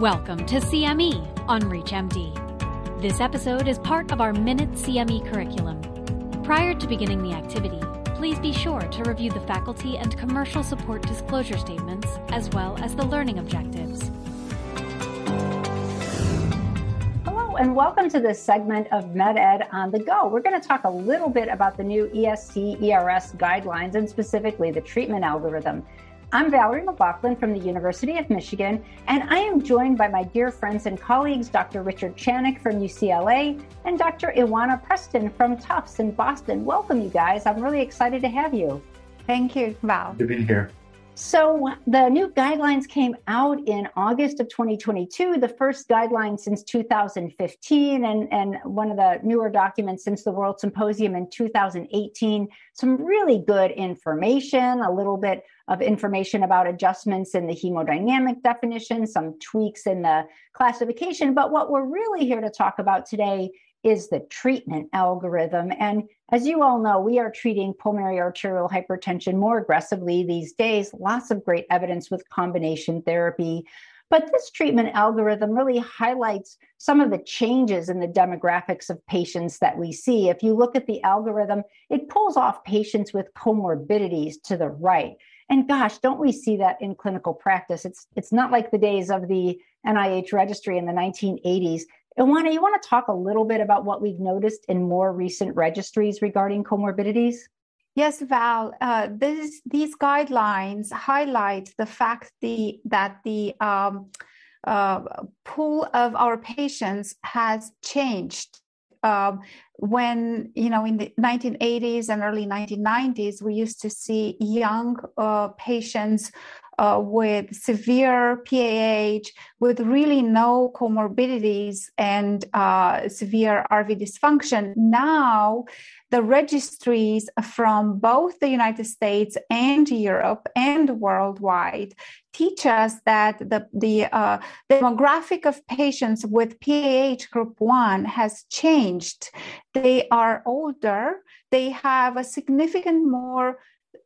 Welcome to CME on ReachMD. This episode is part of our Minute CME curriculum. Prior to beginning the activity, please be sure to review the faculty and commercial support disclosure statements as well as the learning objectives. Hello, and welcome to this segment of MedEd on the Go. We're going to talk a little bit about the new ESC ERS guidelines and specifically the treatment algorithm. I'm Valerie McLaughlin from the University of Michigan, and I am joined by my dear friends and colleagues, Dr. Richard Channick from UCLA and Dr. Ioana Preston from Tufts in Boston. Welcome, you guys. I'm really excited to have you. Thank you, Val. Good to be here. So, the new guidelines came out in August of 2022, the first guidelines since 2015, and, and one of the newer documents since the World Symposium in 2018. Some really good information, a little bit of information about adjustments in the hemodynamic definition, some tweaks in the classification. But what we're really here to talk about today is the treatment algorithm. And as you all know, we are treating pulmonary arterial hypertension more aggressively these days. Lots of great evidence with combination therapy. But this treatment algorithm really highlights some of the changes in the demographics of patients that we see. If you look at the algorithm, it pulls off patients with comorbidities to the right. And gosh, don't we see that in clinical practice? It's it's not like the days of the NIH registry in the 1980s. Ioana, you want to talk a little bit about what we've noticed in more recent registries regarding comorbidities? Yes, Val. Uh, this, these guidelines highlight the fact the, that the um, uh, pool of our patients has changed. Um, when you know in the 1980s and early 1990s, we used to see young uh, patients uh, with severe PAH, with really no comorbidities and uh, severe RV dysfunction. Now, the registries from both the United States and Europe and worldwide teach us that the, the uh, demographic of patients with PAH group 1 has changed. They are older, they have a significant more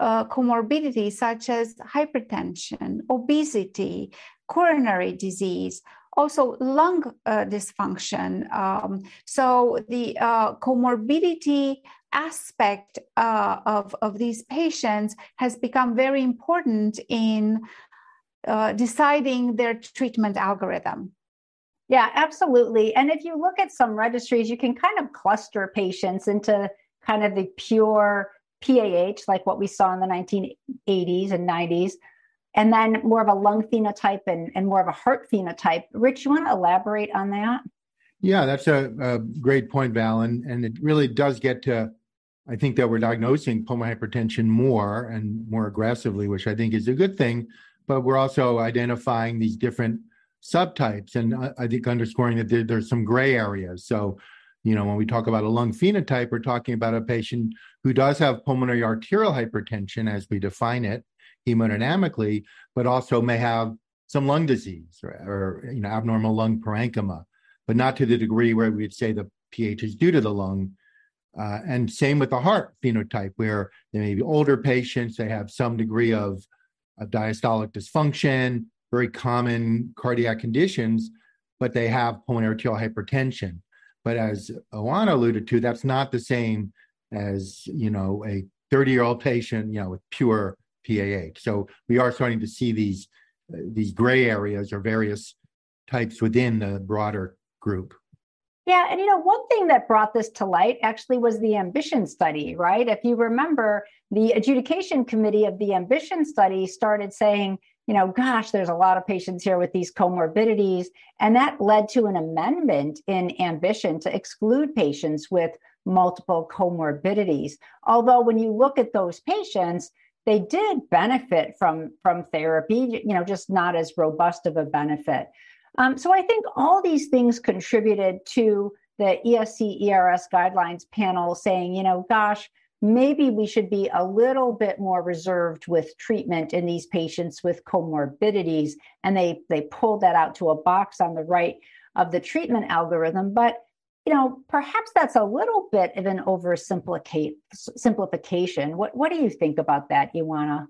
uh, comorbidities such as hypertension, obesity, coronary disease, also lung uh, dysfunction. Um, so the uh, comorbidity aspect uh, of, of these patients has become very important in uh, deciding their treatment algorithm. Yeah, absolutely. And if you look at some registries, you can kind of cluster patients into kind of the pure PAH, like what we saw in the 1980s and 90s, and then more of a lung phenotype and, and more of a heart phenotype. Rich, you want to elaborate on that? Yeah, that's a, a great point, Val. And, and it really does get to, I think that we're diagnosing pulmonary hypertension more and more aggressively, which I think is a good thing. But we're also identifying these different subtypes. And I, I think underscoring that there, there's some gray areas. So you know, when we talk about a lung phenotype, we're talking about a patient who does have pulmonary arterial hypertension as we define it hemodynamically, but also may have some lung disease or, or you know abnormal lung parenchyma, but not to the degree where we'd say the PH is due to the lung. Uh, and same with the heart phenotype, where they may be older patients, they have some degree of, of diastolic dysfunction, very common cardiac conditions, but they have pulmonary arterial hypertension. But as Ioana alluded to, that's not the same as, you know, a 30 year old patient, you know, with pure PAH. So we are starting to see these, uh, these gray areas or various types within the broader group. Yeah, and you know, one thing that brought this to light actually was the ambition study, right? If you remember, the adjudication committee of the ambition study started saying, you know, gosh, there's a lot of patients here with these comorbidities. And that led to an amendment in ambition to exclude patients with multiple comorbidities. Although, when you look at those patients, they did benefit from, from therapy, you know, just not as robust of a benefit. Um, so I think all these things contributed to the ESC ERS guidelines panel saying, you know, gosh, maybe we should be a little bit more reserved with treatment in these patients with comorbidities. And they, they pulled that out to a box on the right of the treatment algorithm. But you know, perhaps that's a little bit of an oversimplification. What what do you think about that, Ioana?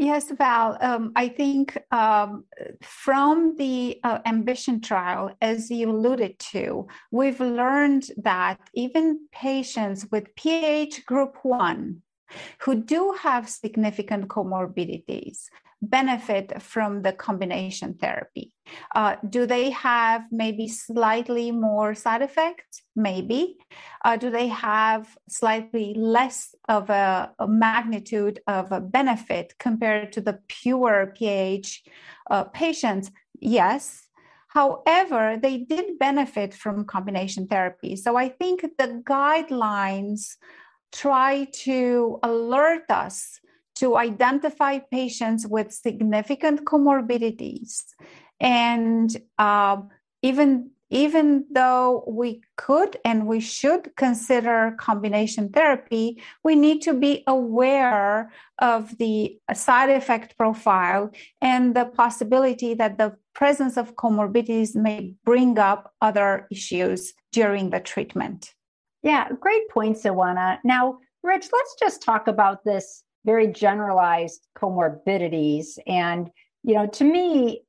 Yes, Val. Um, I think um, from the uh, ambition trial, as you alluded to, we've learned that even patients with PH group one who do have significant comorbidities benefit from the combination therapy. Uh, do they have maybe slightly more side effects? Maybe. Uh, do they have slightly less of a, a, magnitude of a benefit compared to the pure PAH uh, patients? Yes. However, they did benefit from combination therapy. So I think the guidelines try to alert us to identify patients with significant comorbidities. And uh, even, even though we could and we should consider combination therapy, we need to be aware of the side effect profile and the possibility that the presence of comorbidities may bring up other issues during the treatment. Yeah, great point, Sawana. Now, Rich, let's just talk about this very generalized comorbidities. And, you know, to me,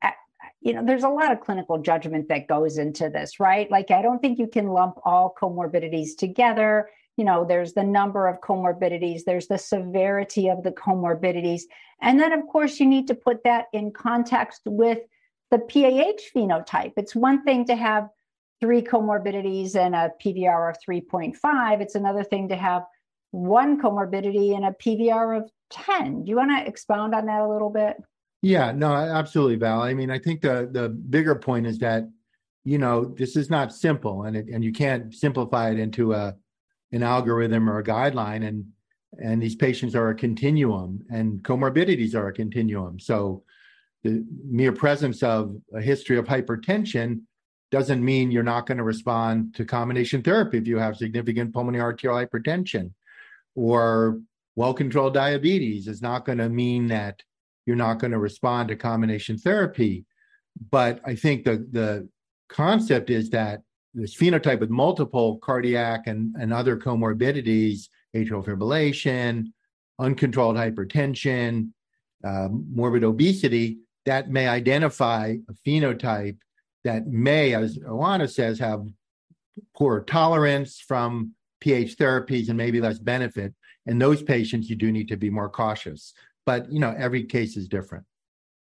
you know, there's a lot of clinical judgment that goes into this, right? Like, I don't think you can lump all comorbidities together. You know, there's the number of comorbidities, there's the severity of the comorbidities. And then, of course, you need to put that in context with the PAH phenotype. It's one thing to have three comorbidities and a PVR of 3.5. It's another thing to have one comorbidity and a PVR of 10. Do you want to expound on that a little bit? Yeah, no, absolutely, Val. I mean, I think the the bigger point is that you know this is not simple, and it, and you can't simplify it into a an algorithm or a guideline, and and these patients are a continuum, and comorbidities are a continuum. So the mere presence of a history of hypertension doesn't mean you're not going to respond to combination therapy if you have significant pulmonary arterial hypertension or well controlled diabetes is not going to mean that you're not going to respond to combination therapy. But I think the, the concept is that this phenotype with multiple cardiac and, and other comorbidities, atrial fibrillation, uncontrolled hypertension, uh, morbid obesity, that may identify a phenotype that may, as Ioana says, have poor tolerance from PH therapies and maybe less benefit. In those patients, you do need to be more cautious. But you know, every case is different.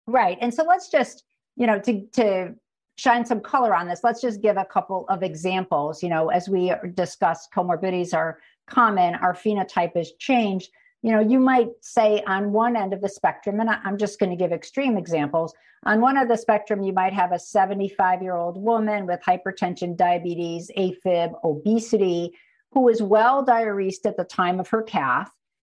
Right. And so let's just, you know, to to shine some color on this, let's just give a couple of examples. You know, as we discussed, comorbidities are common, our phenotype has changed you know, you might say on one end of the spectrum, and I'm just going to give extreme examples. On one of the spectrum, you might have a 75 year old woman with hypertension, diabetes, AFib, obesity, who is well diuresed at the time of her cath.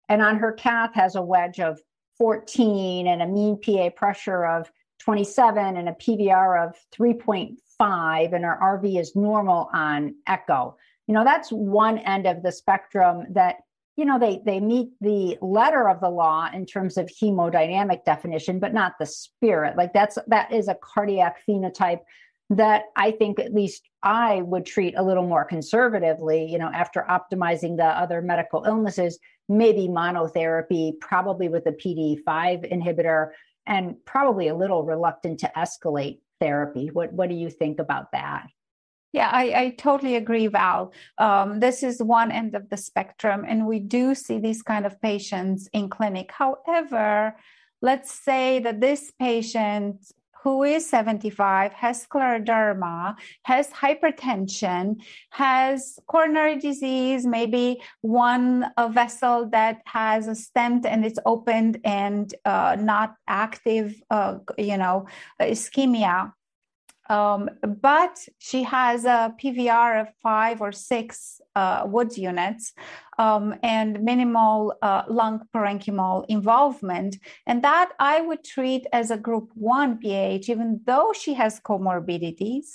And on her cath has a wedge of 14 and a mean PA pressure of 27 and a PVR of 3.5, and her RV is normal on echo. You know, that's one end of the spectrum that you know they they meet the letter of the law in terms of hemodynamic definition but not the spirit like that's that is a cardiac phenotype that i think at least i would treat a little more conservatively you know after optimizing the other medical illnesses maybe monotherapy probably with a PDE5 inhibitor and probably a little reluctant to escalate therapy what what do you think about that yeah, I, I totally agree, Val. Um, this is one end of the spectrum, and we do see these kind of patients in clinic. However, let's say that this patient who is 75 has scleroderma, has hypertension, has coronary disease, maybe one a vessel that has a stent and it's opened and uh, not active, uh, you know, ischemia. Um, but she has a PVR of five or six uh, Woods units um, and minimal uh, lung parenchymal involvement. And that I would treat as a group one PH, even though she has comorbidities.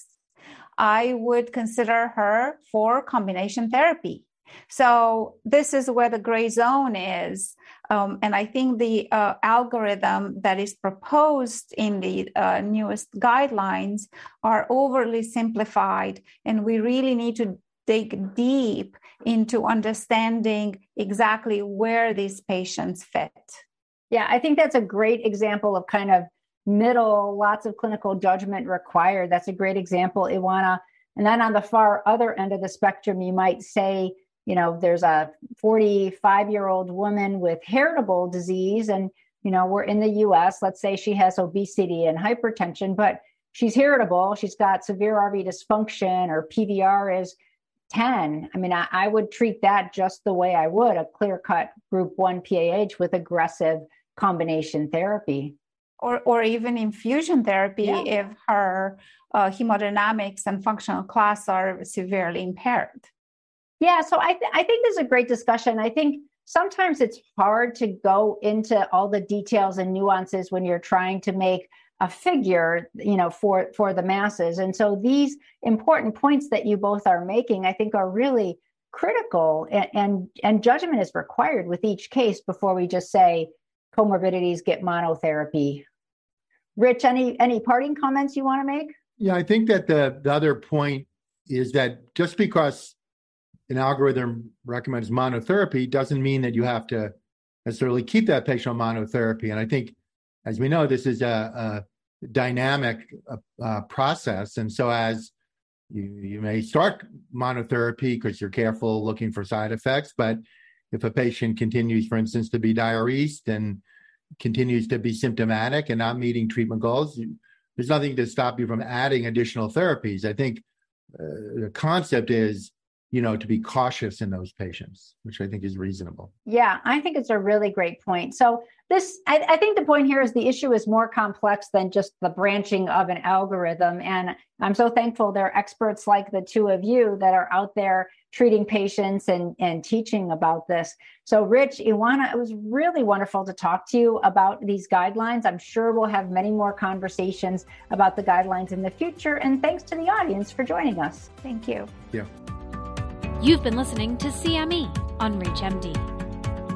I would consider her for combination therapy. So this is where the gray zone is. Um, and I think the uh, algorithm that is proposed in the uh, newest guidelines are overly simplified. And we really need to dig deep into understanding exactly where these patients fit. Yeah, I think that's a great example of kind of middle, lots of clinical judgment required. That's a great example, Ioana. And then on the far other end of the spectrum, you might say, you know, there's a 45 year old woman with heritable disease, and, you know, we're in the US. Let's say she has obesity and hypertension, but she's heritable. She's got severe RV dysfunction, or PVR is 10. I mean, I, I would treat that just the way I would a clear cut group 1 PAH with aggressive combination therapy. Or, or even infusion therapy yeah. if her uh, hemodynamics and functional class are severely impaired. Yeah, so I, th- I think this is a great discussion. I think sometimes it's hard to go into all the details and nuances when you're trying to make a figure you know for for the masses. And so these important points that you both are making i think are really critical and and, and judgment is required with each case before we just say comorbidities get monotherapy. Rich any any parting comments you want to make? Yeah i think that the the other point is that just because an algorithm recommends monotherapy doesn't mean that you have to necessarily keep that patient on monotherapy. And i think as we know, this is a, a dynamic uh, uh, process. And so, as you, you may start monotherapy because you're careful looking for side effects, but if a patient continues, for instance, to be diuresed and continues to be symptomatic and not meeting treatment goals, you, there's nothing to stop you from adding additional therapies. I think uh, the concept is you know, to be cautious in those patients, which I think is reasonable. Yeah, I think it's a really great point. So, this, I, I, think the point here is the issue is more complex than just the branching of an algorithm. And I'm so thankful there are experts like the two of you that are out there treating patients and, and teaching about this. So, Rich, Ioana, it was really wonderful to talk to you about these guidelines. I'm sure we'll have many more conversations about the guidelines in the future. And thanks to the audience for joining us. Thank you. Yeah. You've been listening to CME on ReachMD.